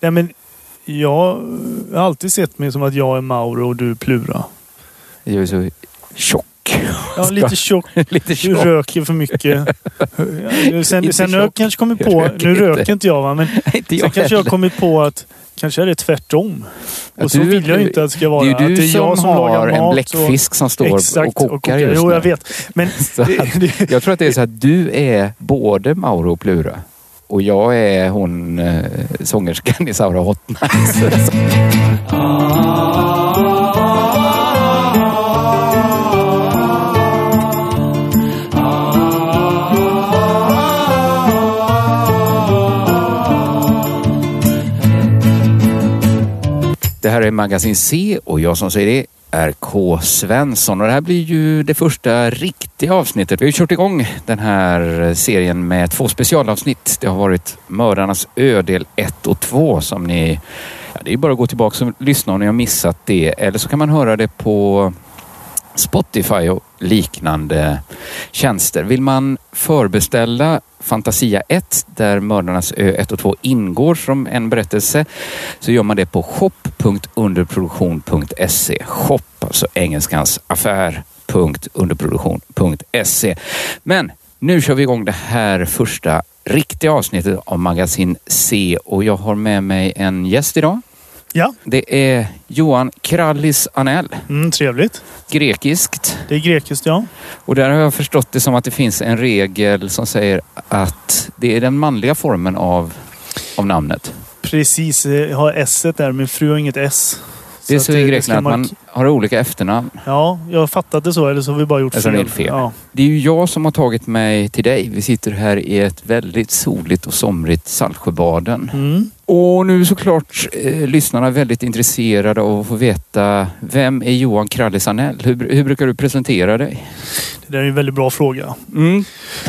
Nej, men jag har alltid sett mig som att jag är Mauro och du är Plura. Jag är så tjock. Ja, lite tjock. Lite Du tjock. röker för mycket. Sen, Inte sen har jag kanske kommit på... röker Nu inte. röker inte jag va, men Inte sen jag kanske jag har kommit på att kanske är det tvärtom. Och så du- vill jag inte att det ska vara. Det är ju du det är jag som, som har en och- bläckfisk som står Exakt, och kokar just Jo, nu. jag vet. Men att- Jag tror att det är så att du är både Mauro och Plura. Och jag är hon eh, sångerskan i Saura Hot Nights. Det här är Magasin C och jag som säger det är K. Svensson och det här blir ju det första riktiga avsnittet. Vi har ju kört igång den här serien med två specialavsnitt. Det har varit Mördarnas ö del 1 och 2 som ni... Ja, det är bara att gå tillbaka och lyssna om ni har missat det. Eller så kan man höra det på Spotify och liknande tjänster. Vill man förbeställa Fantasia 1 där Mördarnas ö 1 och 2 ingår som en berättelse så gör man det på shop.underproduktion.se. Shop, alltså engelskans affär.underproduktion.se. Men nu kör vi igång det här första riktiga avsnittet av Magasin C och jag har med mig en gäst idag ja, Det är Johan Krallis Anell, mm, trevligt. grekiskt. Det är grekiskt ja. Och där har jag förstått det som att det finns en regel som säger att det är den manliga formen av, av namnet. Precis, jag har S där. Min fru har inget S. Det är att så i Grekland att man har olika efternamn. Ja, jag har fattat det så. Eller så har vi bara gjort fel. det fel. Ja. Det är ju jag som har tagit mig till dig. Vi sitter här i ett väldigt soligt och somrigt Saltsjöbaden. Mm. Och nu är såklart eh, lyssnarna väldigt intresserade av att få veta vem är Johan Krallis Anell? Hur, hur brukar du presentera dig? Det där är en väldigt bra fråga. Mm.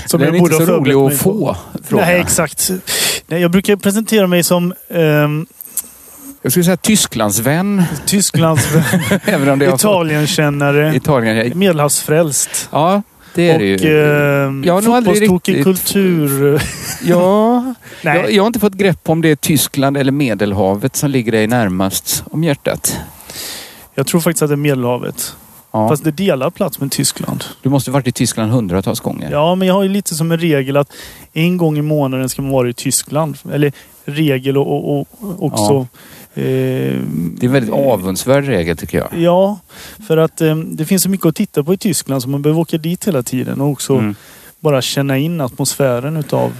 Som Den är inte så rolig att få. Fråga. Nej, exakt. Nej, jag brukar presentera mig som ehm, Jag skulle säga Tysklandsvän. Tysklands även om det Italienkännare, Italien. Medelhavsfrälst. Ja, det är och det ju. ehm, Jag har nog aldrig fotbollstokig riktigt- kultur. Ja, Nej, jag, jag har inte fått grepp om det är Tyskland eller Medelhavet som ligger dig närmast om hjärtat. jag tror faktiskt att det är Medelhavet. Ja. Fast det delar plats med Tyskland. Du måste varit i Tyskland hundratals gånger. Ja, men jag har ju lite som en regel att en gång i månaden ska man vara i Tyskland. Eller regel och, och, och också... Eh, Det är en väldigt avundsvärd regel tycker jag. Ja, för att eh, det finns så mycket att titta på i Tyskland så man behöver åka dit hela tiden och också Mm. bara känna in atmosfären utav...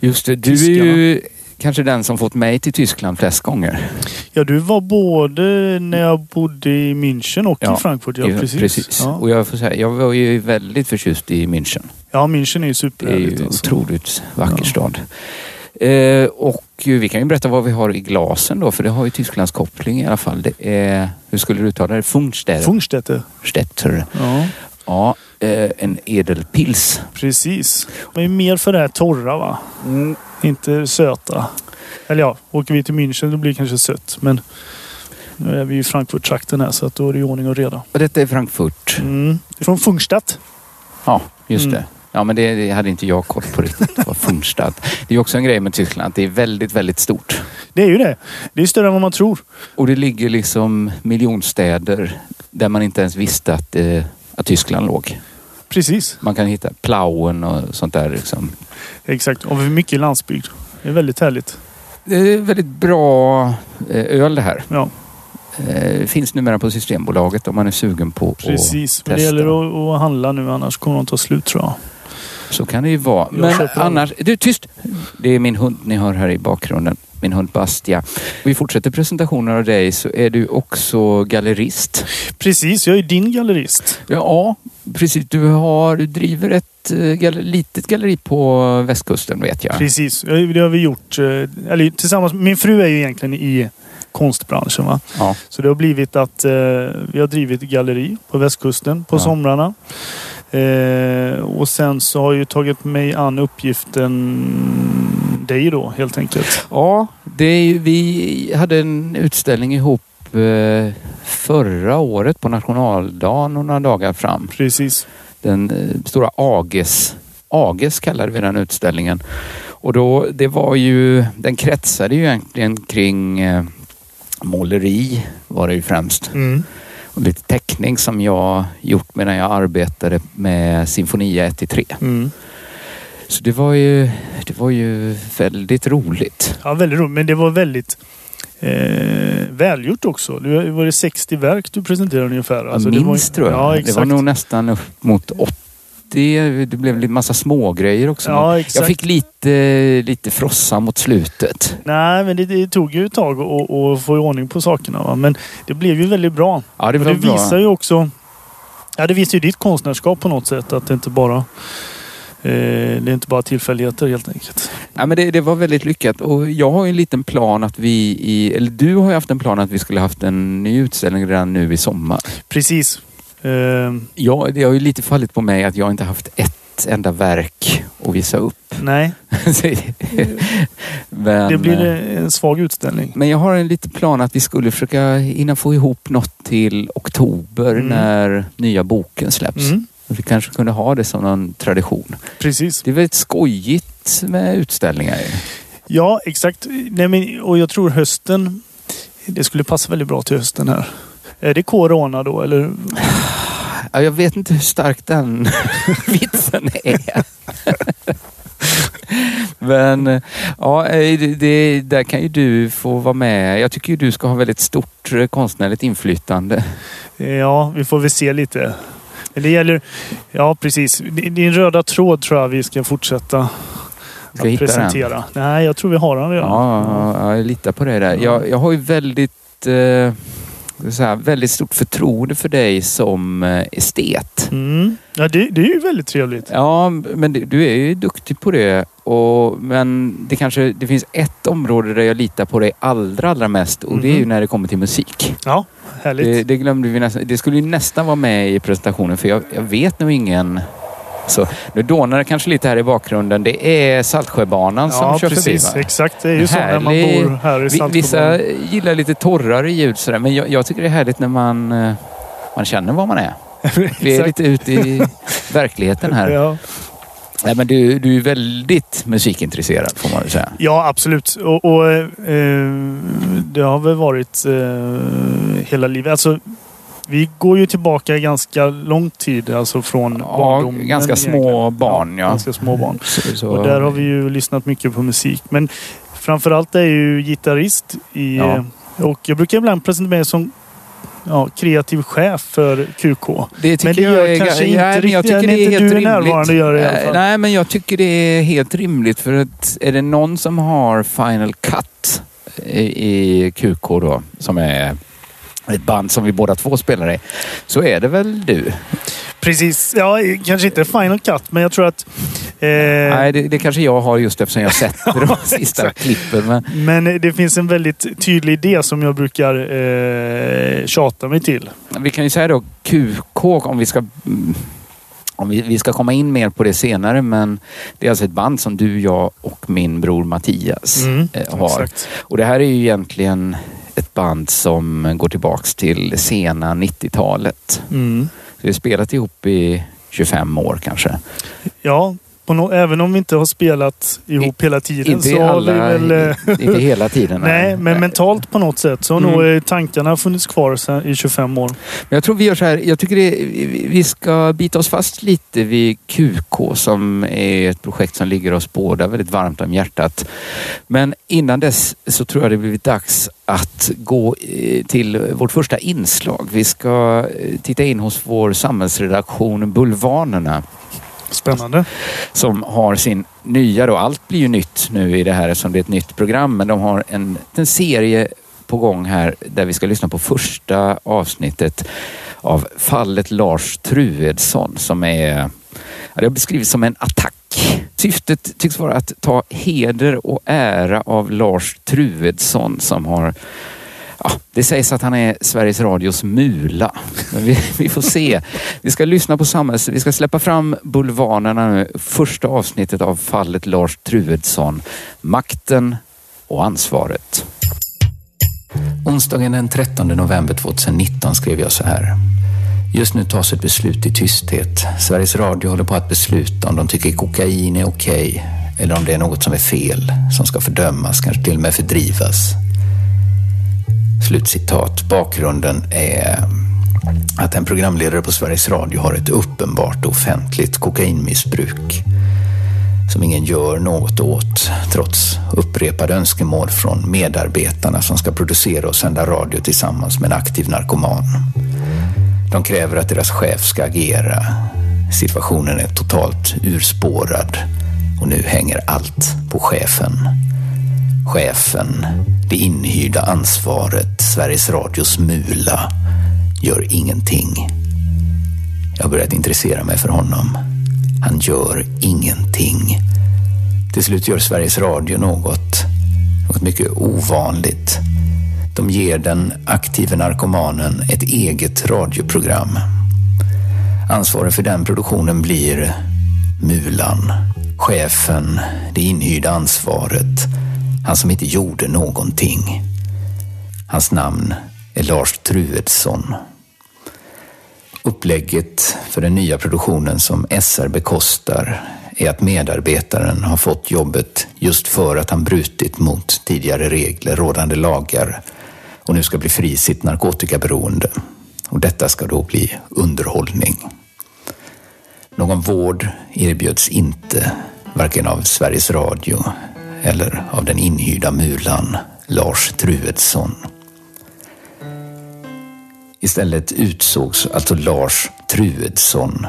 Just det, du är ju kanske den som fått mig till Tyskland flest gånger. Ja, du var både när jag bodde i München och Ja, i Frankfurt. Ja, I- precis. Ja. Och jag får säga, jag var ju väldigt förtjust i München. ja, München är ju Det är superhärligt. ju Alltså. otroligt vacker Ja. stad. Eh, och vi kan ju berätta vad vi har i glasen då, för det har ju Tysklands koppling i alla fall. Det är, hur skulle du uttala det? Funkstäder. Funkstätte. Stätter. Ja, Ja, eh, en edelpils. precis. Man är mer för det här torra va? Mm. Inte söta. Eller ja, åker vi till München då blir det kanske sött. Men nu är vi i Frankfurt-trakten här så att då är det ordning och reda. Och detta är Frankfurt. Mm. Från Funkstadt. Ja, just Mm. det. Ja, men det, det hade inte jag koll på riktigt. Vad Funkstad. Det är också en grej med Tyskland. att Det är väldigt, väldigt stort. Det är ju det. Det är större än vad man tror. Och det ligger liksom miljonstäder där man inte ens visste att, eh, att Tyskland låg. Precis. Man kan hitta Plauen och sånt där. Liksom. Exakt. Och mycket landsbygd. Det är väldigt härligt. Det är väldigt bra eh, öl det här. Ja, Eh, finns numera på Systembolaget om man är sugen på precis. Men det testa. gäller att, att handla nu annars kommer de ta slut tror jag. Så kan det ju vara. Jag Men annars... Du, tyst! Det är min hund ni hör här i bakgrunden. Min hund Bastia. Vi fortsätter presentationen av dig så är du också gallerist. Precis, jag är din gallerist. Ja, precis. Du, har, du driver ett eh, galler, litet galleri på västkusten vet jag. Precis, det har vi gjort. eh, Eller tillsammans. Min fru är ju egentligen i konstbranschen. Va? Ja. Så det har blivit att eh, vi har drivit galleri på västkusten på Ja. somrarna. Eh, och sen så har jag ju tagit mig an uppgiften dig då helt enkelt. Ja, det vi hade en utställning ihop eh, förra året på nationaldagen och några dagar fram. Precis. Den eh, stora Ages, Ages kallade vi den utställningen. Och då, det var ju, den kretsade ju egentligen kring eh, måleri var det ju främst. Mm. Och lite teckning som jag gjort medan jag arbetade med Sinfonia 1-3. Mm. Så det var ju, det var ju väldigt roligt. Ja, väldigt roligt. Men det var väldigt eh, välgjort också. Det var det 60 verk du presenterade ungefär. Alltså, det minst var, tror jag. Ja, det var nog nästan upp mot 80. Det blev en massa små grejer också. Ja, exakt. jag fick lite, lite frossa mot slutet. Nej, men det, det tog ju ett tag att- få i ordning på sakerna. Va? Men det blev ju väldigt bra. Ja, det var det bra. visar ju också... Ja, det visar ju ditt konstnärskap på något sätt. Att det inte bara... Eh, det är inte bara tillfälligheter helt enkelt. Ja, men det, det var väldigt lyckat och jag har ju en liten plan att vi i, eller du har ju haft en plan att vi skulle haft en ny utställning redan nu i sommar. Precis. Eh, Ja, det har ju lite fallit på mig att jag inte haft ett enda verk att visa upp. nej, men, det blir en svag utställning. men jag har en liten plan att vi skulle försöka hinna få ihop något till oktober Mm. när nya boken släpps. Mm, Vi kanske kunde ha det som någon tradition. precis. Det är väldigt skojigt med utställningar. Ja, exakt. Nej, men, och jag tror hösten... Det skulle passa väldigt bra till hösten här. Är det corona då eller? Ja, jag vet inte hur stark den vitsen är. Men ja, eh, det, där kan ju du få vara med. Jag tycker ju du ska ha väldigt stort eh, konstnärligt inflytande. Ja, vi får väl se lite. Det gäller... Ja, precis. Din röda tråd tror jag vi ska fortsätta Ska att hitta den? presentera. Nej, jag tror vi har den redan. Ja, ja, jag litar på dig där. Ja. Jag, jag har ju väldigt, eh, så här, väldigt stort förtroende för dig som eh, estet. Mm. Ja, det, det är ju väldigt trevligt. Ja, men du, du är ju duktig på det. Och, men det kanske det finns ett område där jag litar på dig allra, allra mest och det är ju Mhm. när det kommer till musik. Ja, härligt. Det, det glömde vi nästan. Det skulle ju nästan vara med i presentationen för jag, jag vet nog ingen... Så, nu dånar det kanske lite här i bakgrunden. Det är Saltsjöbanan som ja, kör precis. förbi. va? Exakt. Det är ju så när man bor här i Saltsjöbaden. Vissa gillar lite torrare ljud sådär, men jag, jag tycker det är härligt när man, eh, man känner var man är. Vi är lite ute i verkligheten här. Ja. Nej, men du, du är väldigt musikintresserad får man väl säga. ja, absolut. Och, och eh, det har väl varit eh, hela livet. Alltså, vi går ju tillbaka ganska lång tid. Alltså från Ja, barndomen. ganska små barn, ja. Ganska små barn. Så, så, Och där har vi ju lyssnat mycket på musik. Men framförallt är jag ju gitarrist i... Ja. Och jag brukar ibland presentera mig som ja, kreativ chef för QK. Det Men det jag gör är, kanske ja, inte men jag tycker det är inte helt du är rimligt. närvarande gör det i alla fall. Nej, men jag tycker det är helt rimligt för att är det någon som har Final Cut i, i QK då, som är ett band som vi båda två spelar i, så är det väl du? Precis. Ja, kanske inte Final Cut, men jag tror att... Eh, Nej, det, det kanske jag har just eftersom jag sätter de sista klippen. Men, Men det finns en väldigt tydlig idé som jag brukar eh, tjata mig till. vi kan ju säga då QK om vi ska om vi, vi ska komma in mer på det senare men det är alltså ett band som du, jag och min bror Mattias Mm, eh, har. Exakt. Och det här är ju egentligen ett band som går tillbaks till sena 90-talet. Mm. Så vi har spelat ihop i 25 år kanske. Ja, nå- även om vi inte har spelat ihop hela tiden Inte, så har vi alla, väl... eh, inte hela tiden. Nej, men mentalt på något sätt så har Mm. nog eh, tankarna funnits kvar sen, i 25 år. Men jag tror vi gör så här. Jag tycker det, vi- ska bita oss fast lite vid QK som är ett projekt som ligger oss båda väldigt varmt om hjärtat. Men innan dess så tror jag det blivit dags att gå eh, till vårt första inslag. Vi ska titta in hos vår samhällsredaktion Bulvanerna Spännande. som har sin nya då, allt blir ju nytt nu i det här eftersom det är ett nytt program, men de har en, en serie på gång här där vi ska lyssna på första avsnittet av fallet Lars Truedsson som är, det har beskrivits som en attack. Syftet tycks vara att ta heder och ära av Lars Truedsson som har Ja, det sägs att han är Sveriges Radios mula. Men vi, vi får se. Vi ska lyssna på samhälls... Vi ska släppa fram bulvanerna nu. Första avsnittet av fallet Lars Truedsson. Makten och ansvaret. Onsdagen den 13 november 2019 skrev jag så här. Just nu tas ett beslut i tysthet. Sveriges Radio håller på att besluta om de tycker kokain är okej eller om det är något som är fel, som ska fördömas, kanske till och med fördrivas. Slutcitat. Bakgrunden är att en programledare på Sveriges Radio har ett uppenbart offentligt kokainmissbruk som ingen gör något åt trots upprepade önskemål från medarbetarna som ska producera och sända radio tillsammans med en aktiv narkoman. De kräver att deras chef ska agera. Situationen är totalt urspårad och nu hänger allt på chefen. Chefen, det inhyrda ansvaret, Sveriges Radios mula, gör ingenting. Jag har börjat intressera mig för honom. Han gör ingenting. Till slut gör Sveriges Radio något, något mycket ovanligt. De ger den aktive narkomanen ett eget radioprogram. Ansvarig för den produktionen blir Mulan, chefen, det inhyrda ansvaret, han som inte gjorde någonting. Hans namn är Lars Truedsson. Upplägget för den nya produktionen som SR bekostar är att medarbetaren har fått jobbet just för att han brutit mot tidigare regler, rådande lagar och nu ska bli fri sitt narkotikaberoende. Och detta ska då bli underhållning. Någon vård erbjöds inte, varken av Sveriges Radio eller av den inhyrda mulan Lars Truedsson. Istället utsågs alltså Lars Truedsson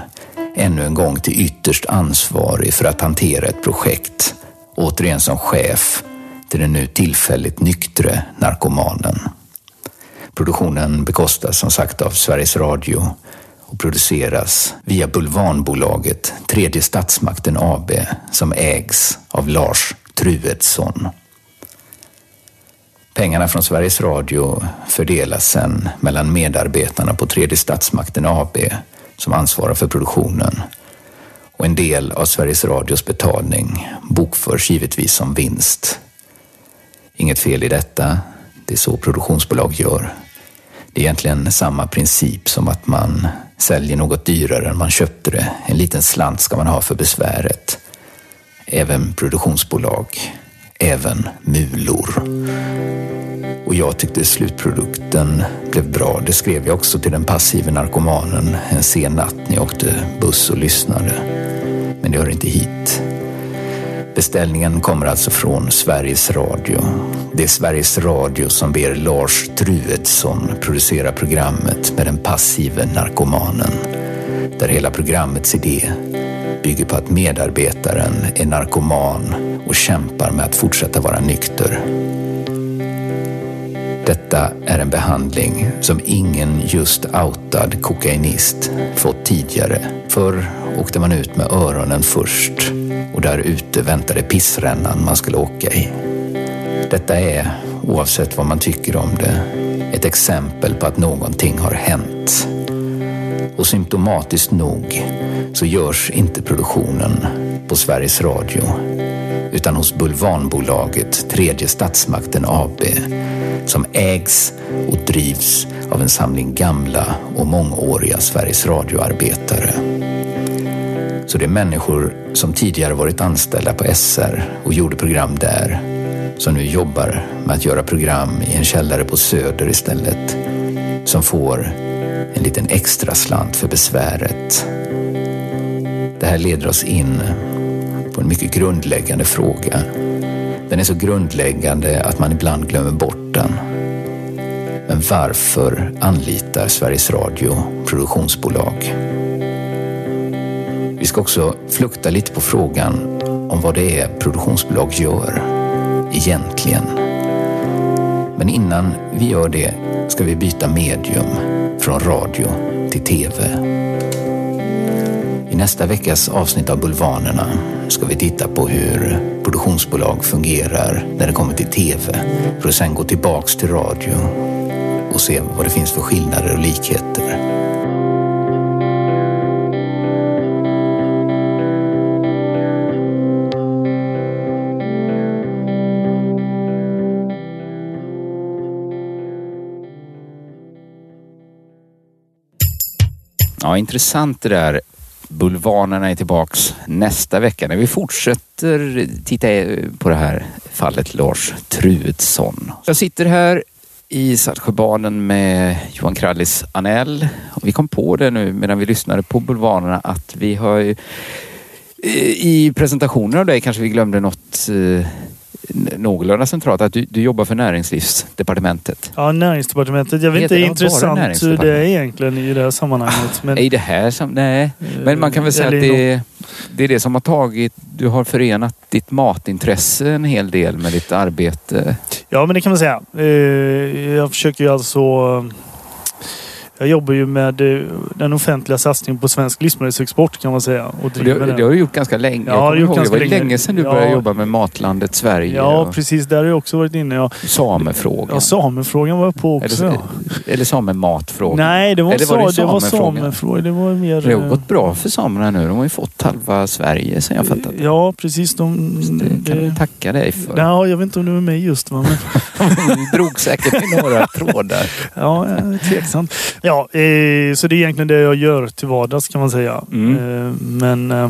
ännu en gång till ytterst ansvarig för att hantera ett projekt, återigen som chef till den nu tillfälligt nyktre narkomanen. Produktionen bekostas som sagt av Sveriges Radio och produceras via Bulvanbolaget Tredje Statsmakten AB som ägs av Lars Truedsson. Pengarna från Sveriges Radio fördelas sen mellan medarbetarna på Tredje Statsmakten AB som ansvarar för produktionen och en del av Sveriges Radios betalning bokförs givetvis som vinst. Inget fel i detta, det är så produktionsbolag gör. Det är egentligen samma princip som att man säljer något dyrare än man köpte det. En liten slant ska man ha för besväret. Även produktionsbolag, även mulor. Och jag tyckte slutprodukten blev bra. Det skrev jag också till den passive narkomanen en sen natt när jag åkte buss och lyssnade. Men det hör inte hit. Beställningen kommer alltså från Sveriges Radio. Det är Sveriges Radio som ber Lars Truedsson producera programmet med den passive narkomanen. Där hela programmets idé bygger på att medarbetaren är narkoman och kämpar med att fortsätta vara nykter. Detta är en behandling som ingen just outad kokainist fått tidigare. Förr åkte man ut med öronen först och där ute väntade pissrännan man skulle åka i. Detta är, oavsett vad man tycker om det, ett exempel på att någonting har hänt. Och symptomatiskt nog så görs inte produktionen på Sveriges Radio utan hos Bulvanbolaget Tredje Statsmakten AB som ägs och drivs av en samling gamla och mångåriga Sveriges Radio-arbetare. Så det är människor som tidigare varit anställda på SR och gjorde program där som nu jobbar med att göra program i en källare på Söder istället som får en liten extra slant för besväret. Det här leder oss in på en mycket grundläggande fråga. Den är så grundläggande att man ibland glömmer bort den. Men varför anlitar Sveriges Radio produktionsbolag? Vi ska också flukta lite på frågan om vad det är produktionsbolag gör egentligen. Men innan vi gör det ska vi byta medium från radio till TV. I nästa veckas avsnitt av Bulvanerna ska vi titta på hur produktionsbolag fungerar när det kommer till TV för att sen gå tillbaks till radio och se vad det finns för skillnader och likheter. Ja, intressant det där Bulvanerna är tillbaks nästa vecka när vi fortsätter titta på det här fallet Lars Truedsson. Jag sitter här i Saltsjöbaden med Johan Krallis Anell. Vi kom på det nu medan vi lyssnade på Bulvanerna att vi har ju, eh, i presentationen av dig kanske vi glömde något eh, någorlunda centralt att du, du jobbar för Näringslivsdepartementet. Ja, Näringsdepartementet. Jag vet inte, intressant hur det är egentligen i det här sammanhanget. Men... I det här sam Nej, men man kan väl säga att det är, det är det som har tagit... Du har förenat ditt matintresse en hel del med ditt arbete. Ja, men det kan man säga. Eh, jag försöker ju alltså jag jobbar ju med eh, den offentliga satsningen på svensk livsmedelsexport kan man säga. Och det, det har du gjort ganska länge. Ja, jag det, ihåg, det var länge, länge sedan du ja, började jobba med Matlandet Sverige. Ja, och... precis. Där har jag också varit inne. Ja. Samefrågan. Ja, samefrågan var jag på också. Eller, eller samematfrågan. Nej, det var, eller var, det, det var samefrågan. Det var mer... Det har gått bra för samerna nu. De har ju fått halva Sverige sen jag fattat Ja, precis. De, det kan det... tacka dig för. Ja, jag vet inte om du var med just. Va? Men... du drog säkert i några trådar. Ja, tveksamt. Ja, eh, så det är egentligen det jag gör till vardags kan man säga. Mm. Eh, men eh,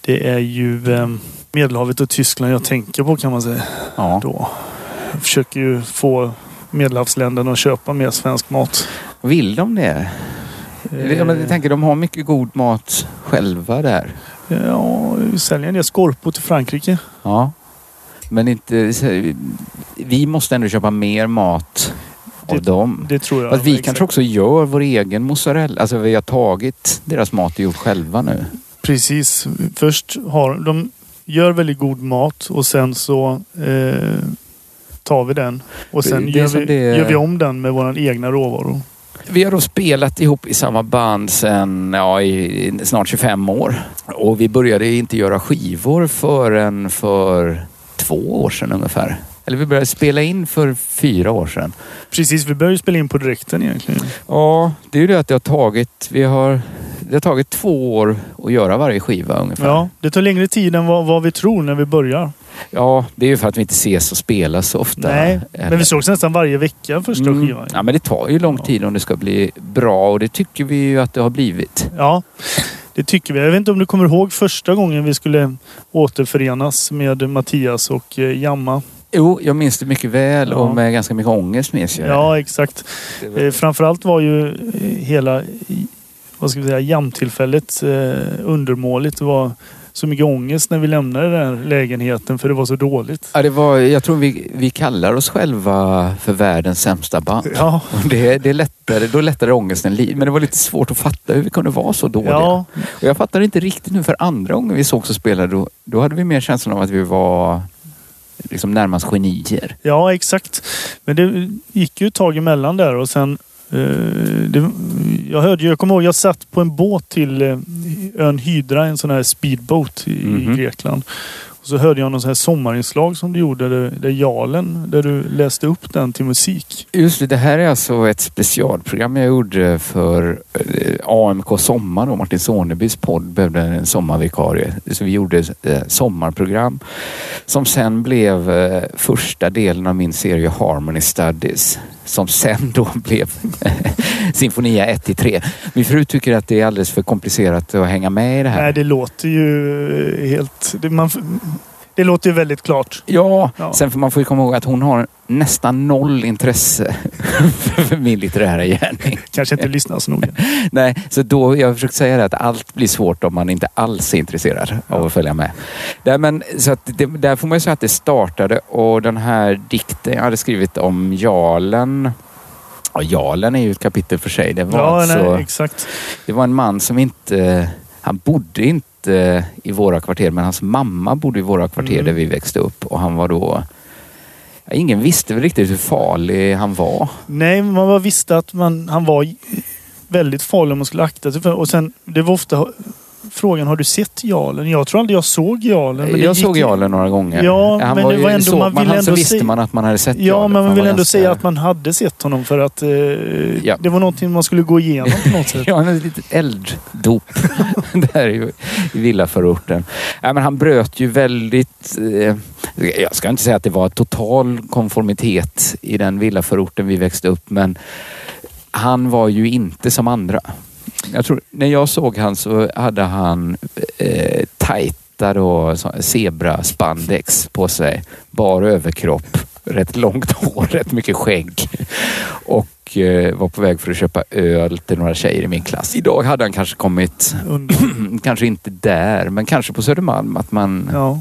det är ju eh, Medelhavet och Tyskland jag tänker på kan man säga. Ja. Då. Jag försöker ju få Medelhavsländerna att köpa mer svensk mat. Vill de det? Jag tänker de har mycket god mat själva där. Ja, vi säljer en del skorpor till Frankrike. Ja. Men inte... Vi måste ändå köpa mer mat av dem. Det tror jag. Att vi kanske också gör vår egen mozzarella. Alltså vi har tagit deras mat och gjort själva nu. Precis. Först har de gör väldigt god mat och sen så eh, tar vi den. Och sen gör vi, det... gör vi om den med våra egna råvaror. Vi har då spelat ihop i samma band sedan ja, i snart 25 år. Och vi började inte göra skivor förrän för två år sedan ungefär. Eller vi började spela in för fyra år sedan. Precis, vi började spela in på direkten egentligen. Ja, det är ju det att det har tagit... Vi har, det har tagit två år att göra varje skiva ungefär. Ja, det tar längre tid än vad, vad vi tror när vi börjar. Ja, det är ju för att vi inte ses och spelar så ofta. Nej, men vi sågs nästan varje vecka första mm. skivan. Ja, men det tar ju lång tid om det ska bli bra och det tycker vi ju att det har blivit. Ja, det tycker vi. Jag vet inte om du kommer ihåg första gången vi skulle återförenas med Mattias och eh, Jamma. Jo, jag minns det mycket väl ja. och med ganska mycket ångest minns jag. Ja, exakt. Var... Eh, framförallt var ju eh, hela vad ska vi säga, jamtillfället eh, undermåligt. Det var så mycket ångest när vi lämnade den här lägenheten för det var så dåligt. Ja, det var, jag tror vi, vi kallar oss själva för världens sämsta band. Ja. Det, det lättare, då lättade ångesten lite. Men det var lite svårt att fatta hur vi kunde vara så dåliga. Ja. Och jag fattar inte riktigt nu för andra gången vi såg så spelade då, då hade vi mer känslan av att vi var liksom närmast genier. Ja, exakt. Men det gick ju ett tag emellan där och sen eh, det, jag hörde jag kommer ihåg, jag satt på en båt till eh, ön Hydra, en sån här speedboat i, mm -hmm. Grekland. Och så hörde jag någon sån här sommarinslag som du gjorde, där, där Jalen, där du läste upp den till musik. Just det, det här är alltså ett specialprogram jag gjorde för eh, AMK Sommar och Martin Sonebys podd behövde en sommarvikarie. Så vi gjorde eh, sommarprogram som sen blev eh, första delen av min serie Harmony Studies som sen då blev Sinfonia 1 till 3. Min fru tycker att det är alldeles för komplicerat att hänga med i det här. Nej, det låter ju helt... Det, man, det låter ju väldigt klart. Ja, ja. sen får man får ju komma ihåg att hon har nästan noll intresse för min litterära gärning. Kanske inte lyssnar så noga. Nej, så då, jag har försökt säga det att allt blir svårt om man inte alls är intresserad ja. av att följa med. Där, men, så att det, där får man ju säga att det startade och den här dikten jag hade skrivit om Jarlen Ja, Jarlen är ju ett kapitel för sig. Det var, ja, alltså, nej, exakt. Det var en man som inte... Han bodde inte i våra kvarter men hans mamma bodde i våra kvarter mm. där vi växte upp och han var då Ingen visste väl riktigt hur farlig han var. Nej, man bara visste att man, han var väldigt farlig om man skulle akta sig för. Och sen, det var ofta frågan, har du sett Jarlen? Jag tror aldrig jag såg Jarlen. Men jag såg Jarlen några gånger. Ja, han men det var ändå, så, man ville ändå så visste man att man hade sett Ja, Jarlen, men man vill ändå ganska... säga att man hade sett honom för att eh, ja. det var någonting man skulle gå igenom på något sätt. ja, ett litet elddop där i, i villaförorten. Ja, men han bröt ju väldigt... Eh, jag ska inte säga att det var total konformitet i den villaförorten vi växte upp, men han var ju inte som andra. Jag tror, när jag såg han så hade han eh, tajta då, zebra-spandex på sig. Bar överkropp, rätt långt hår, rätt mycket skägg. Och eh, var på väg för att köpa öl till några tjejer i min klass. Idag hade han kanske kommit, kanske inte där, men kanske på Södermalm. Att man ja.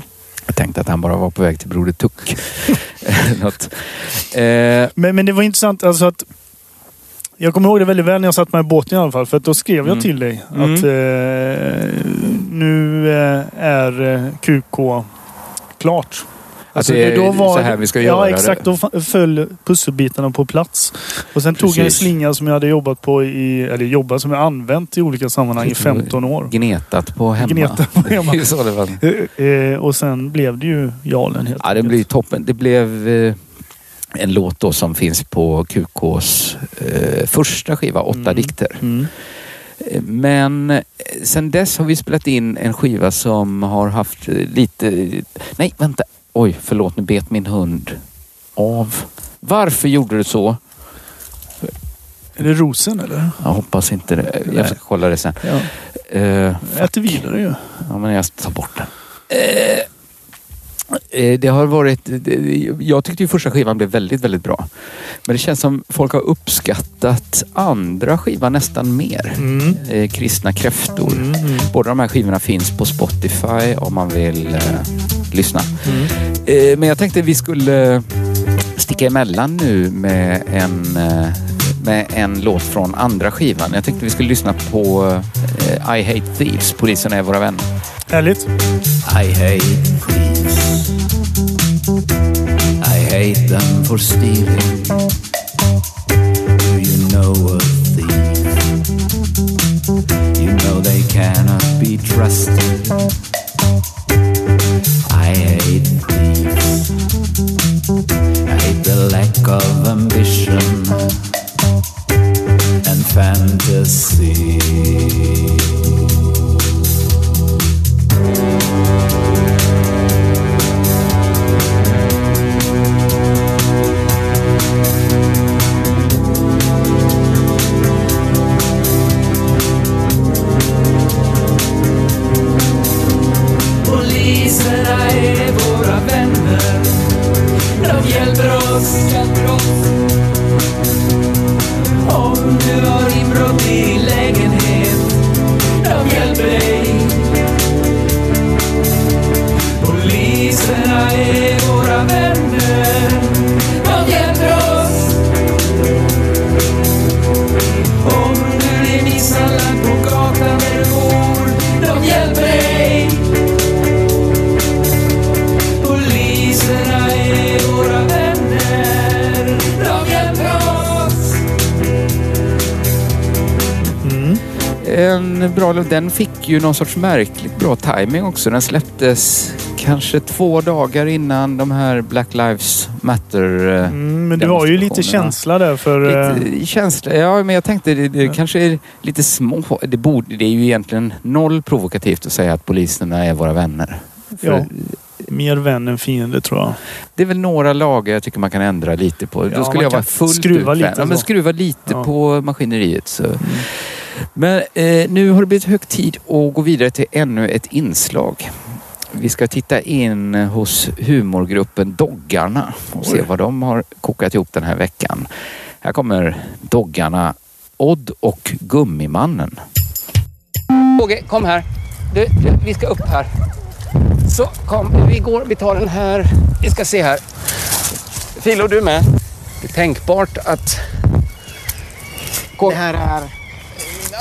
tänkte att han bara var på väg till Broder Tuck. Eh, men, men det var intressant alltså att jag kommer ihåg det väldigt väl när jag satt med i båten i alla fall. För att då skrev jag Mm. till dig Mm. att eh, nu eh, är eh, QK klart. Alltså, det är så här vi ska göra Ja, det. exakt. Då föll pusselbitarna på plats. Och sen tog jag en Precis. slinga som jag hade jobbat på i, eller jobbat som jag använt i olika sammanhang i Lite 15 år. gnetat på hemma. Gnetat på hemma. Det det var. Eh, och sen blev det ju Jarlen helt Ja, det blev toppen. Det blev en låt då som finns på QKs eh, första skiva, Åtta Mm. dikter. Mm. Eh, Men eh, sen dess har vi spelat in en skiva som har haft eh, lite... Nej, vänta. Oj, förlåt. Nu bet min hund av. Varför gjorde du så? Är det rosen eller? Jag hoppas inte det. Jag ska kolla det sen. Ja. Eh, Äter vidare ju. Ja, men jag tar bort den. Eh, eh, det har varit... Jag tyckte ju första skivan blev väldigt, väldigt bra. Men det känns som folk har uppskattat andra skivan nästan mer. Mm. Eh, Kristna kräftor. Mm. Mm. Båda de här skivorna finns på Spotify om man vill eh, lyssna. Mm. Eh, men jag tänkte vi skulle sticka emellan nu med en, eh, med en låt från andra skivan. Jag tänkte vi skulle lyssna på eh, I Hate Thieves, Polisen är våra vänner. Härligt. I hate thieves. Hate them for stealing. Do you know a thief? You know they cannot be trusted. Ju någon sorts märkligt bra timing också. Den släpptes kanske två dagar innan de här Black Lives Matter... eh, Mm, men du har ju lite känsla där för... eh, Lite känsla. Ja, men jag tänkte det, det kanske är lite små... Det, borde, det är ju egentligen noll provokativt att säga att poliserna är våra vänner. För Ja. mer vän än fiende tror jag. Det är väl några lagar jag tycker man kan ändra lite på. Ja, Då skulle jag vara fullt skruva ut lite. Ja, men skruva lite Ja. på maskineriet. Så. Men eh, nu har det blivit hög tid att gå vidare till ännu ett inslag. Vi ska titta in hos humorgruppen Doggarna och se vad de har kokat ihop den här veckan. Här kommer Doggarna Odd och Gummimannen. Åge, kom här. Du, du, vi ska upp här. Så, kom. Vi går, vi tar den här. Vi ska se här. Filo, du med? Det är tänkbart att... Det här är...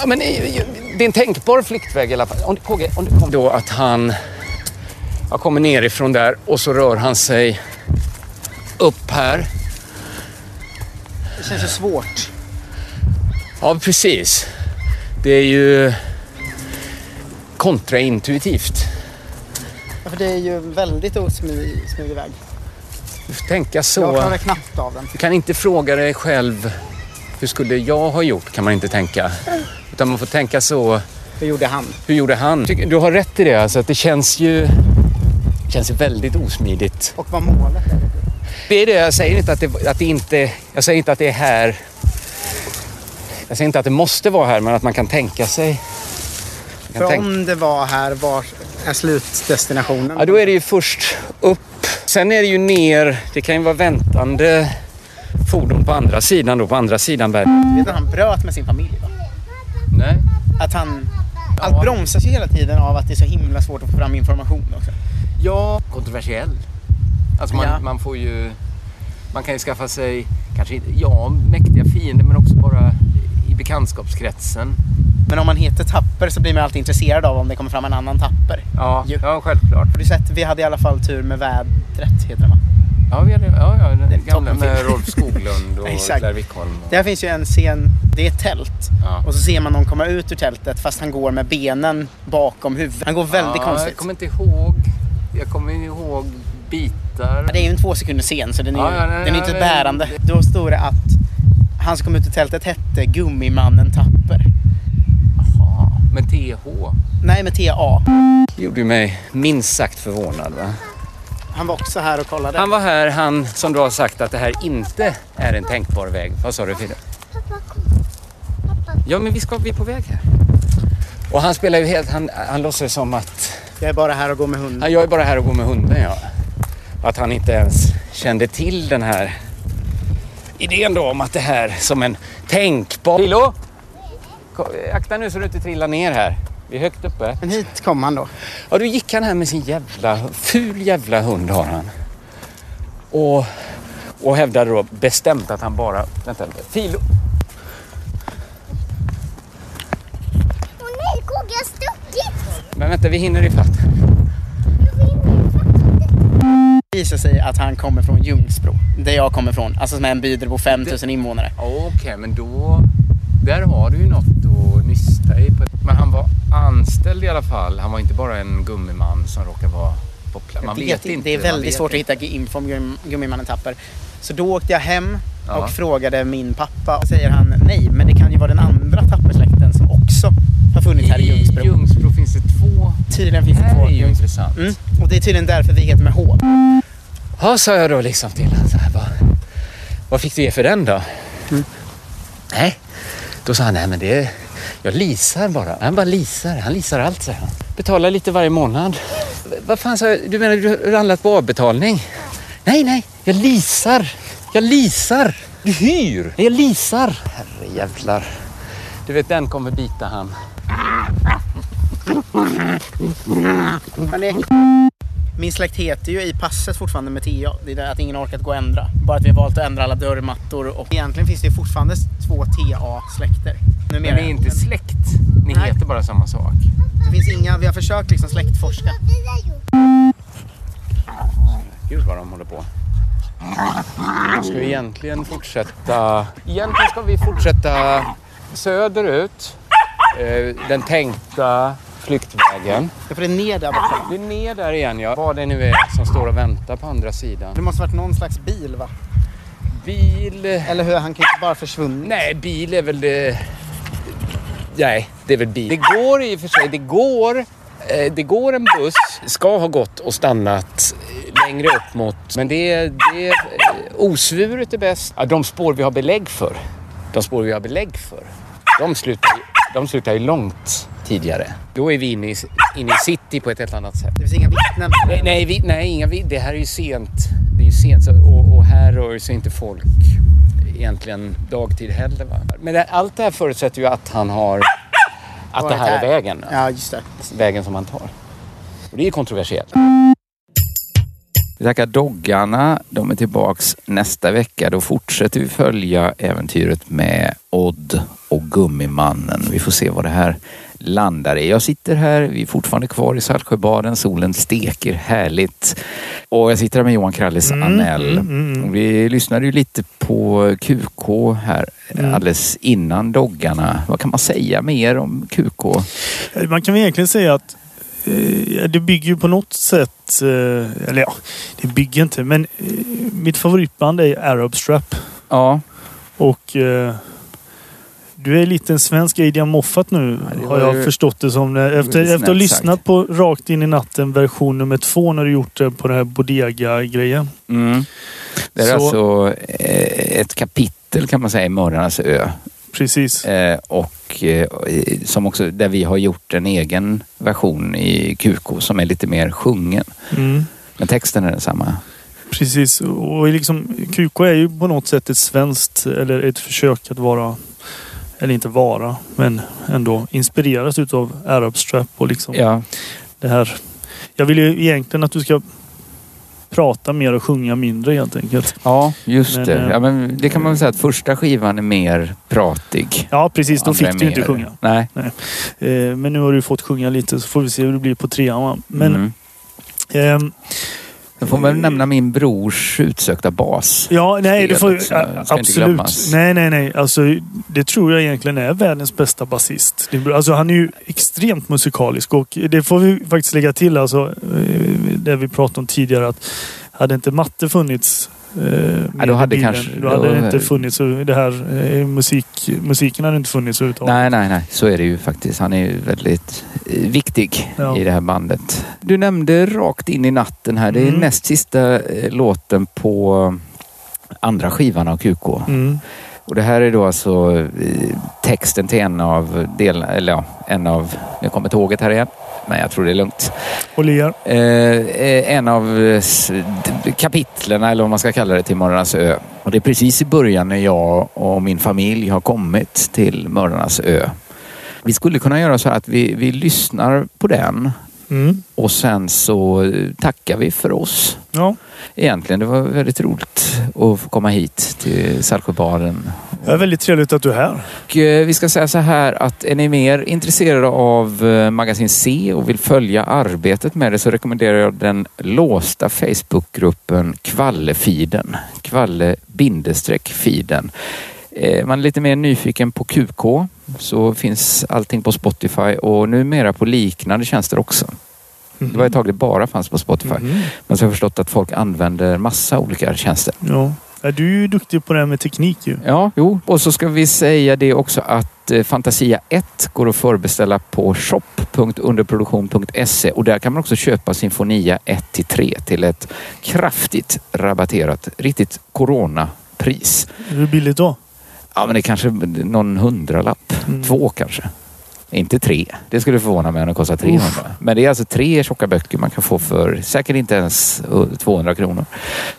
Ja, men eh, det är en tänkbar flyktväg i alla fall. Om, KG, om du kom då att han ja, kommer nerifrån där och så rör han sig upp här. Det känns ju svårt. Ja, precis. Det är ju kontraintuitivt. Ja, för det är ju en väldigt osmidig smidig väg. Du får tänka Jag så. klarar knappt av den. Du kan inte fråga dig själv hur skulle jag ha gjort, kan man inte tänka. Utan man får tänka så, Hur gjorde han? hur gjorde han? Du har rätt i det, alltså att det känns ju det känns ju väldigt osmidigt. Och vad målet är. Det är det, jag säger inte att det, att det inte, jag säger inte att det är här Jag säger inte att det måste vara här, men att man kan tänka sig. För tänka- om det var här, var är slutdestinationen? Ja, då är det ju först upp. Sen är det ju ner. Det kan ju vara väntande fordon på andra sidan då, på andra sidan berget. Du att han bröt med sin familj? Va? Nej. Att han... Allt bromsas ju hela tiden av att det är så himla svårt att få fram information också. Ja, kontroversiell. Alltså man, Ja. man får ju... Man kan ju skaffa sig, kanske inte, ja, mäktiga fiender men också bara i bekantskapskretsen. Men om man heter Tapper så blir man alltid intresserad av om det kommer fram en annan Tapper. Ja, Ju. ja självklart. Har du sett, vi hade i alla fall tur med vädret, heter det va? Ja, vi hade, ja, ja den gamla med Rolf Skoglund och. Claire Wickholm. Och, Där finns ju en scen, det är ett tält. ja. Och så ser man någon komma ut ur tältet fast han går med benen bakom huvudet. Han går väldigt ja, konstigt. Jag kommer inte ihåg. Jag kommer ihåg bitar. Ja, Det är ju en två sekunders scen så den är, ju- nej, den är ja, inte det- bärande. Då står det att han som kom ut ur tältet hette Gummimannen Tapper. Jaha, med TH. Nej, med TA. Det gjorde mig minst sagt förvånad. Va? Han var också här och kollade. Han var här, han som då har sagt att det här inte är en tänkbar väg. Vad sa du Fille? Ja, men vi, ska, vi är på väg här. Och han spelar ju helt, han, han låtsas som att Jag är bara här och går med hunden. jag är bara här och går med hunden. Ja. Att han inte ens kände till den här idén då om att det här som en tänkbar... Lilo! Akta nu så du inte trillar ner här. Vi är högt uppe. Men hit kom han då. Ja, då gick han här med sin jävla, ful jävla hund har han. Och, och hävdade då bestämt att han bara... Vänta, Filo. Åh nej, Kogge har stuckit! Men vänta, vi hinner ifatt. Det visar sig att han kommer från Ljungsbro. Där jag kommer ifrån. Alltså som är en by där det bor 5000 invånare. Okej, men då... Där har du ju något att nysta i. Men han var anställd i alla fall. Han var inte bara en gummiman som råkar vara på plats. Man Jag vet inte. Det är väldigt vet svårt att inte. hitta info om Gum- Gummimannen Tapper. Så då åkte jag hem Ja. och frågade min pappa. Och säger han nej, men det kan ju vara den andra Tappersläkten som också har funnits här i Ljungsbro. I Ljungsbro finns det två. Tydligen finns det Det två. är ju intressant. Mm. Och det är tydligen därför vi heter med H. Ja, sa jag då liksom till honom. Vad, vad fick du ge för den då? Mm. Nej, då sa han, nej men det är, jag leasar bara. Han bara leasar, han leasar allt säger han. Betalar lite varje månad. Vad fan sa jag, du menar du har handlat på avbetalning? Nej, nej, jag leasar. Jag leasar. Du hyr. Jag leasar. Herre jävlar. Du vet, den kommer bita han. Min släkt heter ju i passet fortfarande med TA. Det är det att ingen orkat gå och ändra. Bara att vi har valt att ändra alla dörrmattor. Och egentligen finns det fortfarande två TA-släkter. Men ni är inte släkt. Ni Nej. heter bara samma sak. Det finns inga, vi har försökt liksom släktforska. Gud vad de håller på. Ska vi egentligen fortsätta... Egentligen ska vi fortsätta söderut. Eh, Den tänkta flyktvägen. Ja, för det är ner där borta. Det är ner där igen ja. Vad det nu är som står och väntar på andra sidan. Det måste varit någon slags bil va? Bil... Eller hur? Han kan ju inte bara försvunnit. Nej, bil är väl det... Nej, det är väl bil. Det går i och för sig, det går... eh, Det går en buss, ska ha gått och stannat eh, längre upp mot... Men det är... Det är eh, osvuret är bäst. Ja, de spår vi har belägg för. De spår vi har belägg för. De slutar, de slutar ju långt tidigare. Då är vi inne i, inne i city på ett helt annat sätt. Det finns inga vittnen. Nej, nej, vi, nej inga, det här är ju sent. Det är ju sent så, och, och här rör sig inte folk egentligen dagtid heller. Va? Men det, allt det här förutsätter ju att han har... Att det här är vägen. Ja, just det. Vägen som han tar. Och det är ju kontroversiellt. Vi tackar doggarna. De är tillbaks nästa vecka. Då fortsätter vi följa äventyret med Odd och Gummimannen. Vi får se vad det här landar i. Jag sitter här, vi är fortfarande kvar i Saltsjöbaden. Solen steker härligt. Och jag sitter här med Johan Krallis Anell. Och Vi lyssnade ju lite på QK här alldeles innan doggarna. Vad kan man säga mer om QK? Man kan väl egentligen säga att eh, det bygger ju på något sätt, eh, eller ja, det bygger inte, men eh, mitt favoritband är Arab Strap. Ja, Och du är lite en svensk Adrian Moffat nu, det har jag förstått det som. Efter, efter att ha lyssnat på Rakt in i natten version nummer två när du gjort det på den här Bodega-grejen. Mm. Det är Så- alltså eh, ett kapitel kan man säga i Mördarnas ö. Precis. Eh, och eh, som också, där vi har gjort en egen version i QK som är lite mer sjungen. Mm. Men texten är densamma. Precis. Och liksom, QK är ju på något sätt ett svenskt, eller ett försök att vara, eller inte vara, men ändå inspireras utav Arab Strap och liksom Ja, det här. Jag vill ju egentligen att du ska prata mer och sjunga mindre helt enkelt. ja just Men, det. eh, Ja, men det kan man väl säga att första skivan är mer pratig. Ja precis, då fick du ju inte mer- sjunga. Nej. Eh, men nu har du fått sjunga lite så får vi se hur det blir på trean. Men mm. ehm, Jag får väl nämna min brors utsökta bas. Ja, nej, det får, absolut. Nej, nej, nej. Alltså, det tror jag egentligen är världens bästa basist. Alltså, han är ju extremt musikalisk och det får vi faktiskt lägga till. Alltså, eh, det vi pratade om tidigare att hade inte matte funnits eh, då hade kanske- då hade det då- inte funnits det här eh, musik, musiken hade inte funnits överhuvudtaget. Nej, nej, nej. Så är det ju faktiskt. Han är ju väldigt eh, viktig Ja. i det här bandet. Du nämnde Rakt in i natten här. Det är Mm. näst sista eh, låten på andra skivan av QK. Mm. Och det här är då alltså eh, texten till en av del, eller ja, en av, nu kommer tåget här igen, men jag tror det är lugnt. Och ler. Eh, eh, en av eh, kapitlerna, eller vad man ska kalla det, till Mördarnas ö. Och det är precis i början när jag och min familj har kommit till Mördarnas ö. Vi skulle kunna göra så att vi, vi lyssnar på den Mm. och sen så tackar vi för oss. Ja. Egentligen, det var väldigt roligt att få komma hit till Saltsjöbaden Det är väldigt trevligt att du är här. och eh, vi ska säga så här att är ni mer intresserade av eh, Magasin C och vill följa arbetet med det så rekommenderar jag den låsta Facebookgruppen Kvallefiden. Kvalle-fiden. Eh, Man är lite mer nyfiken på QK så finns allting på Spotify och numera på liknande tjänster också. Det var ett tag det bara fanns på Spotify. Mhm. Men så har jag förstått att folk använder massa olika tjänster. Ja. Ja, Du är ju duktig på det här med teknik ju. Ja, jo. Och så ska vi säga det också att eh, Fantasia 1 går att förbeställa på shop.underproduktion.se och där kan man också köpa Sinfonia 1-3 till ett kraftigt rabatterat, riktigt coronapris. Hur billigt då? Ja, men det är kanske någon hundralapp. Mm. Två kanske. Inte tre. Det skulle förvåna mig om det kostar 300. Men det är alltså tre tjocka böcker man kan få för säkert inte ens eh, 200 kronor.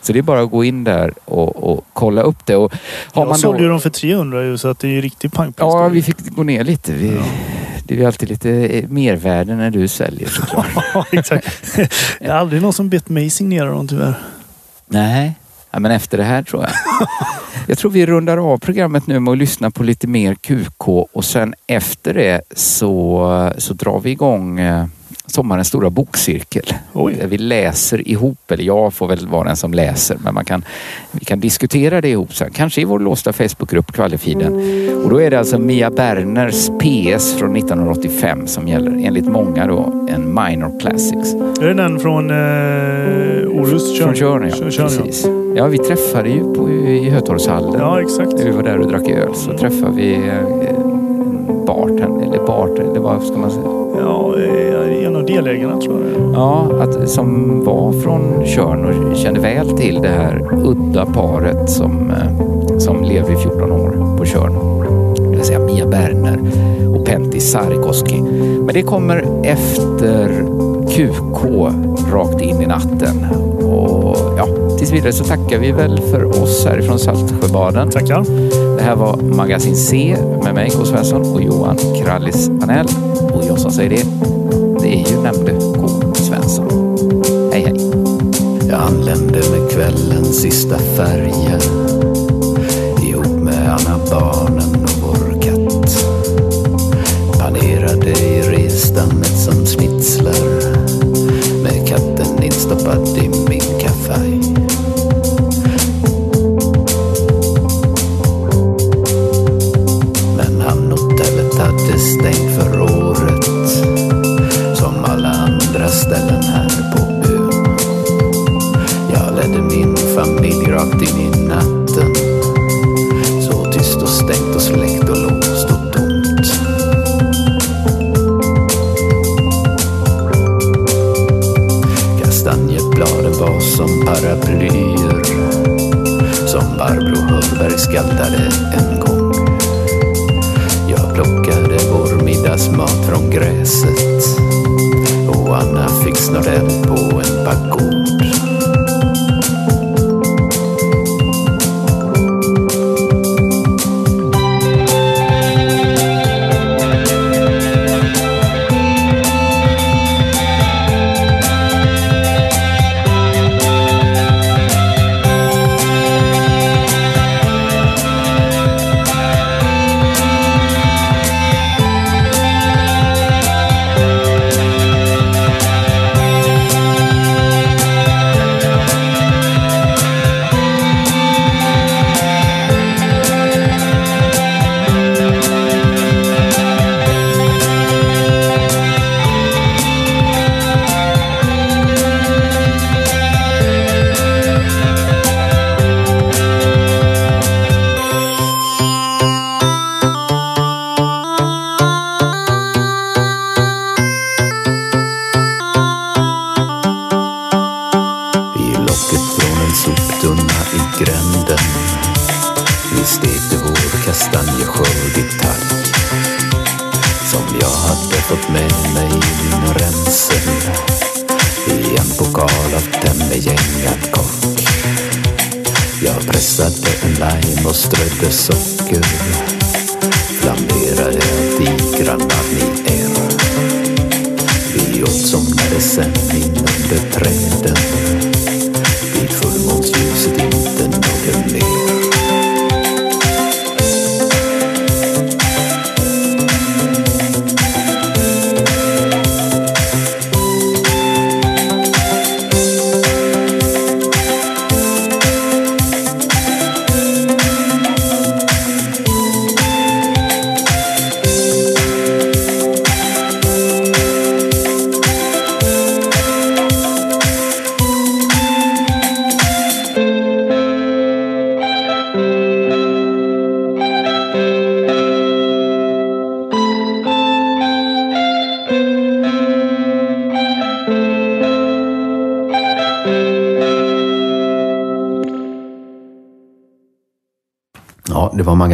Så det är bara att gå in där och, och kolla upp det. Och har Jag man sålde då... dem för 300 ju så att det är ju riktigt pangpris. Ja, vi fick gå ner lite. Vi, Ja. Det är ju alltid lite eh, mervärde när du säljer såklart. Ja, exakt. Det är aldrig någon som bett mig signera dem tyvärr. Nej, ja, men efter det här tror jag. Jag tror vi rundar av programmet nu med att lyssna på lite mer QK och sen efter det så, så drar vi igång eh, sommarens stora bokcirkel. Oj. Där vi läser ihop, eller jag får väl vara den som läser, men man kan, vi kan diskutera det ihop sen. Kanske i vår låsta Facebookgrupp Kvallefiden. Och då är det alltså Mia Berners PS från 1985 som gäller. Enligt många då en minor classics. Är det den från eh, Orust? Från Tjörn, ja. Precis. Ja, vi träffade ju på, i Hötorgshallen. Ja, exakt. När vi var där och drack öl så träffade vi eh, en bartender, eller bartender, vad ska man säga? Ja, eh, av delägarna tror jag. Ja, att, som var från Tjörn och kände väl till det här udda paret som, eh, som levde i 14 år på Tjörn. Det vill säga Mia Berner och Pentti Sarikoski. Men det kommer efter QK rakt in i natten. Och ja, tills vidare så tackar vi väl för oss härifrån Saltsjöbaden. Tackar. Det här var Magasin C med mig, K. Svensson och Johan Krallis Anell. Och jag som säger det, det är ju nämnde K. Svensson. Hej hej! Jag anlände med kvällens sista färja. ihop med alla barnen skrattade en gång. Jag plockade vår middagsmat från gräset och Anna fick snart snorrätt på en packås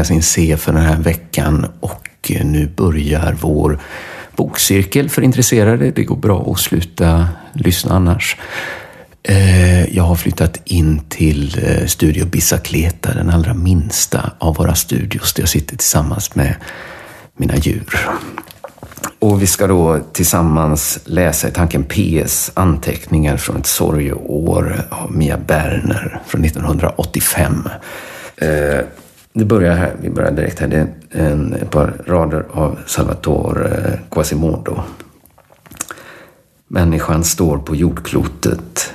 Magasin C för den här veckan och eh, nu börjar vår bokcirkel för intresserade. Det går bra att sluta lyssna annars. Eh, jag har flyttat in till eh, Studio Bicicleta, den allra minsta av våra studios där jag sitter tillsammans med mina djur. Och vi ska då tillsammans läsa i tanken PS anteckningar från ett sorgeår av Mia Berner från 1985. Det börjar här, vi börjar direkt här. Det är en, ett par rader av Salvatore eh, Quasimodo. Människan står på jordklotet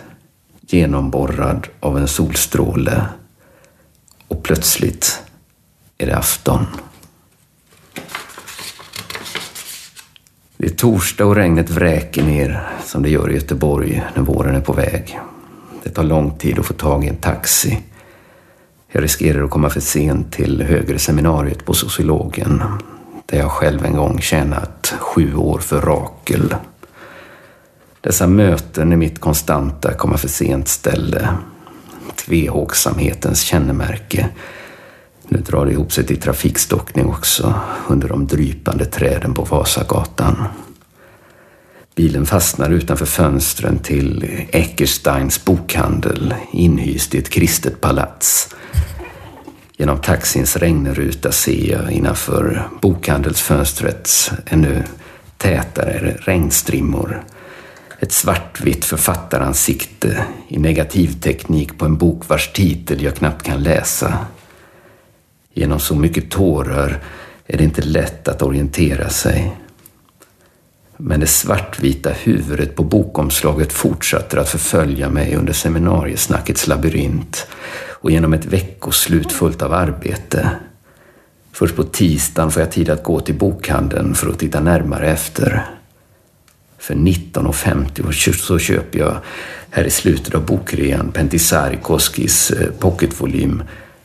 genomborrad av en solstråle och plötsligt är det afton. Det är torsdag och regnet vräker ner som det gör i Göteborg när våren är på väg. Det tar lång tid att få tag i en taxi. Jag riskerar att komma för sent till högre seminariet på sociologen där jag själv en gång tjänat sju år för Rakel. Dessa möten är mitt konstanta komma för sent ställe. Tvehågsamhetens kännemärke. Nu drar det ihop sig till trafikstockning också under de drypande träden på Vasagatan. Bilen fastnar utanför fönstren till Eckersteins bokhandel inhyst i ett kristet palats. Genom taxins regnruta ser jag innanför bokhandelsfönstrets ännu tätare regnstrimmor. Ett svartvitt författaransikte i negativteknik på en bok vars titel jag knappt kan läsa. Genom så mycket tårar är det inte lätt att orientera sig. Men det svartvita huvudet på bokomslaget fortsätter att förfölja mig under seminariesnackets labyrint och genom ett veckoslut fullt av arbete. Först på tisdagen får jag tid att gå till bokhandeln för att titta närmare efter. För 19,50 så köper jag här i slutet av bokrean Pentisari Koskis eh, pocketvolym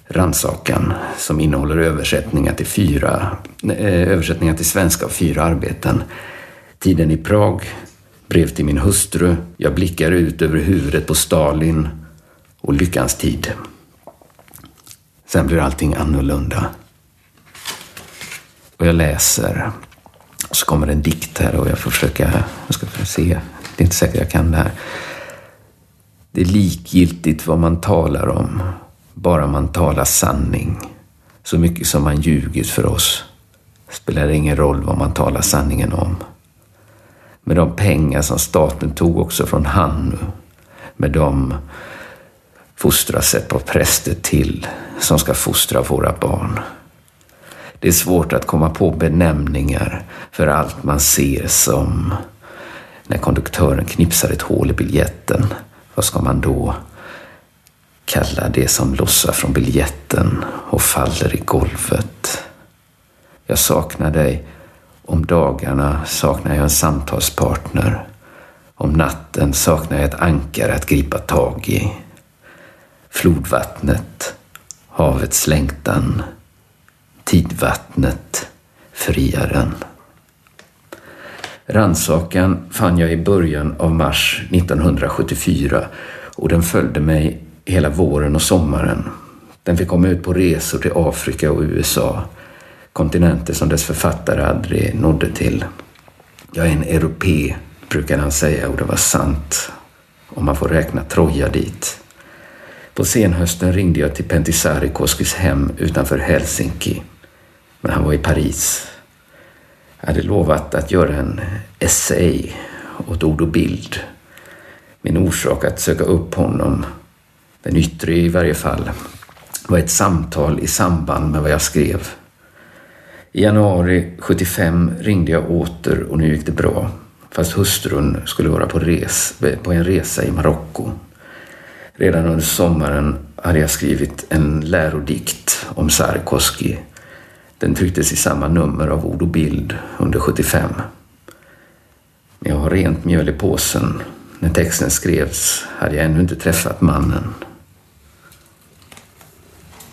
Rannsakan som innehåller översättningar till, fyra, eh, översättningar till svenska av fyra arbeten. Tiden i Prag, Brev till min hustru, Jag blickar ut över huvudet på Stalin och Lyckans tid. Sen blir allting annorlunda. Och jag läser. Så kommer en dikt här och jag får försöka, jag ska försöka se. Det är inte säkert jag kan det här. Det är likgiltigt vad man talar om, bara man talar sanning. Så mycket som man ljugit för oss spelar det ingen roll vad man talar sanningen om. Med de pengar som staten tog också från Hannu, med de fostras ett par präster till som ska fostra våra barn. Det är svårt att komma på benämningar för allt man ser som när konduktören knipsar ett hål i biljetten. Vad ska man då kalla det som lossar från biljetten och faller i golvet? Jag saknar dig. Om dagarna saknar jag en samtalspartner. Om natten saknar jag ett ankare att gripa tag i. Flodvattnet, havets längtan, tidvattnet, friaren. Rannsakan fann jag i början av mars 1974 och den följde mig hela våren och sommaren. Den fick komma ut på resor till Afrika och USA, kontinenter som dess författare aldrig nådde till. Jag är en europé, brukade han säga och det var sant, om man får räkna Troja dit. På senhösten ringde jag till Pentisari Koskis hem utanför Helsinki, men han var i Paris. Jag hade lovat att göra en essay åt ord och bild. Min orsak att söka upp honom, den yttre i varje fall, var ett samtal i samband med vad jag skrev. I januari 75 ringde jag åter och nu gick det bra. Fast hustrun skulle vara på, res, på en resa i Marocko. Redan under sommaren hade jag skrivit en lärodikt om Sarkoski. Den trycktes i samma nummer av Ord och bild under 75. Men jag har rent mjöl i påsen. När texten skrevs hade jag ännu inte träffat mannen.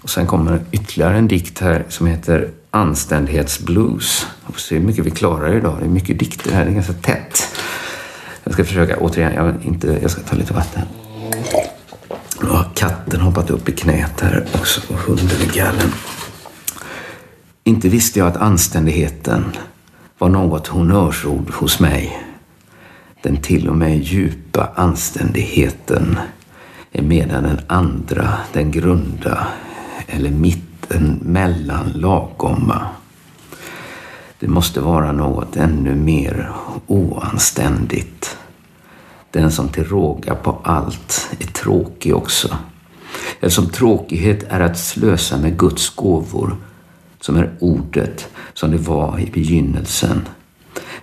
Och sen kommer ytterligare en dikt här som heter Anständighetsblues. Vi får se hur mycket vi klarar idag. Det är mycket dikter här, det är ganska tätt. Jag ska försöka, återigen, jag, inte, jag ska ta lite vatten. Nu har katten hoppat upp i knät här också och hunden i gallen. Inte visste jag att anständigheten var något honnörsord hos mig. Den till och med djupa anständigheten är medan den andra, den grunda eller mitt den mellanlagomma. Det måste vara något ännu mer oanständigt. Den som till råga på allt är tråkig också. Eftersom tråkighet är att slösa med Guds gåvor som är ordet som det var i begynnelsen.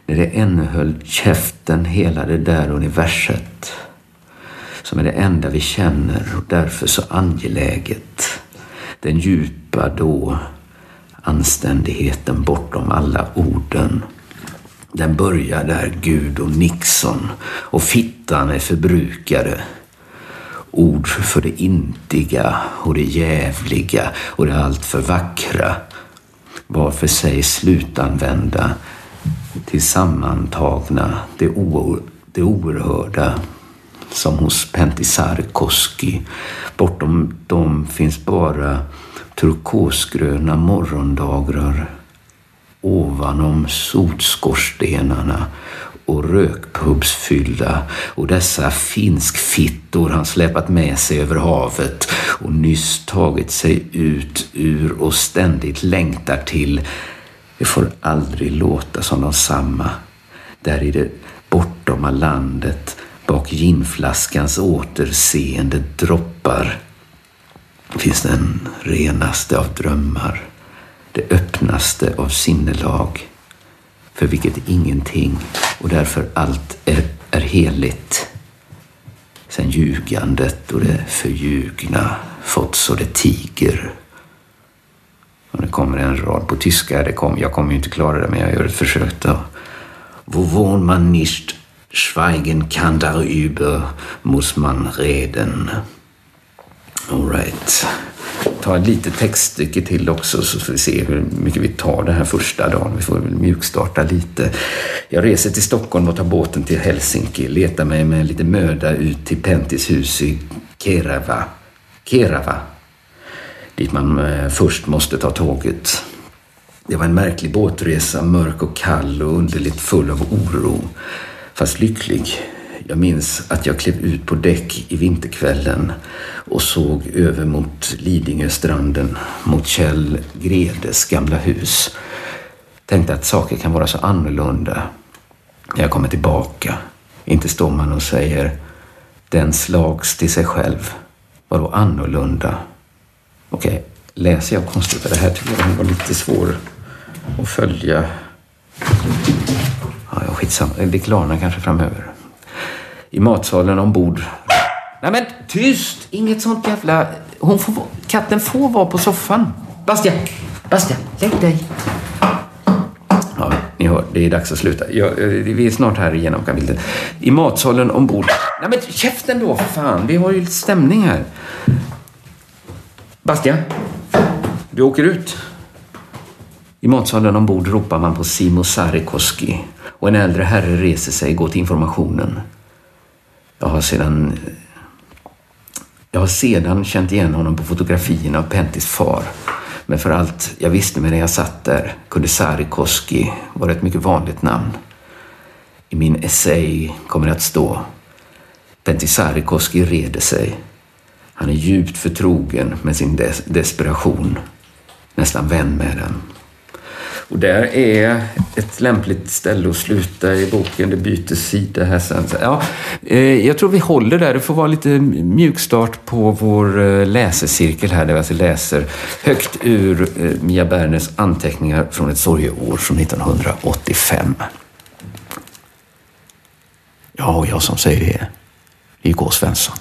När det ännu höll käften hela det där universet. Som är det enda vi känner och därför så angeläget. Den djupa då anständigheten bortom alla orden. Den börjar där Gud och Nixon och fittan är förbrukade. Ord för det intiga och det jävliga och det alltför vackra var för sig slutanvända till sammantagna det, o- det oerhörda som hos Pentti Sarkoski. Bortom dem finns bara turkosgröna morgondagrar ovanom sotskorstenarna och rökpubsfyllda och dessa finskfittor han släpat med sig över havet och nyss tagit sig ut ur och ständigt längtar till. Det får aldrig låta som de samma. Där i det bortoma landet bak ginflaskans återseende droppar finns den renaste av drömmar, det öppnaste av sinnelag, för vilket ingenting och därför allt är, är heligt. Sen ljugandet och det förljugna fått så det tiger. Och det kommer en rad på tyska, det kom, jag kommer ju inte klara det men jag gör ett försök då. Wovon man nicht schweigen kann darüber muss man reden. Alright. Ta ett litet textstycke till också så får vi se hur mycket vi tar den här första dagen. Vi får väl mjukstarta lite. Jag reser till Stockholm och tar båten till Helsinki. Letar mig med lite möda ut till Pentis hus i Kerava. Kerava. Dit man eh, först måste ta tåget. Det var en märklig båtresa, mörk och kall och underligt full av oro. Fast lycklig. Jag minns att jag klev ut på däck i vinterkvällen och såg över mot Lidingöstranden, mot Kjell Gredes gamla hus. Tänkte att saker kan vara så annorlunda när jag kommer tillbaka. Inte står man och säger den slags till sig själv. Vadå annorlunda? Okej, läser jag konstigt? Det här tycker jag var lite svår att följa. Ja, ja, skitsamma. Det klarnar kanske framöver. I matsalen ombord. Nej men tyst! Inget sånt jävla... Hon får... Katten får vara på soffan. Bastian! Bastian, lägg dig. Ja, ni hör, det är dags att sluta. Ja, eh, vi är snart här igenom kapitlet. I matsalen ombord. Nej men käften då för fan. Vi har ju lite stämning här. Bastian, du åker ut. I matsalen ombord ropar man på Simo Sarikoski och en äldre herre reser sig och går till informationen. Jag har sedan jag har sedan känt igen honom på fotografierna av Pentis far. Men för allt jag visste medan jag satt där kunde Sarikoski vara ett mycket vanligt namn. I min essay kommer det att stå Pentti Sarikoski reder sig. Han är djupt förtrogen med sin des- desperation. Nästan vän med den. Och där är ett lämpligt ställe att sluta i boken. Det byter sida här sen. Ja, eh, jag tror vi håller där. Det får vara lite mjukstart på vår eh, läsecirkel här där vi alltså läser högt ur eh, Mia Berners anteckningar från ett sorgeår från 1985. Ja, och jag som säger det är K. Svensson.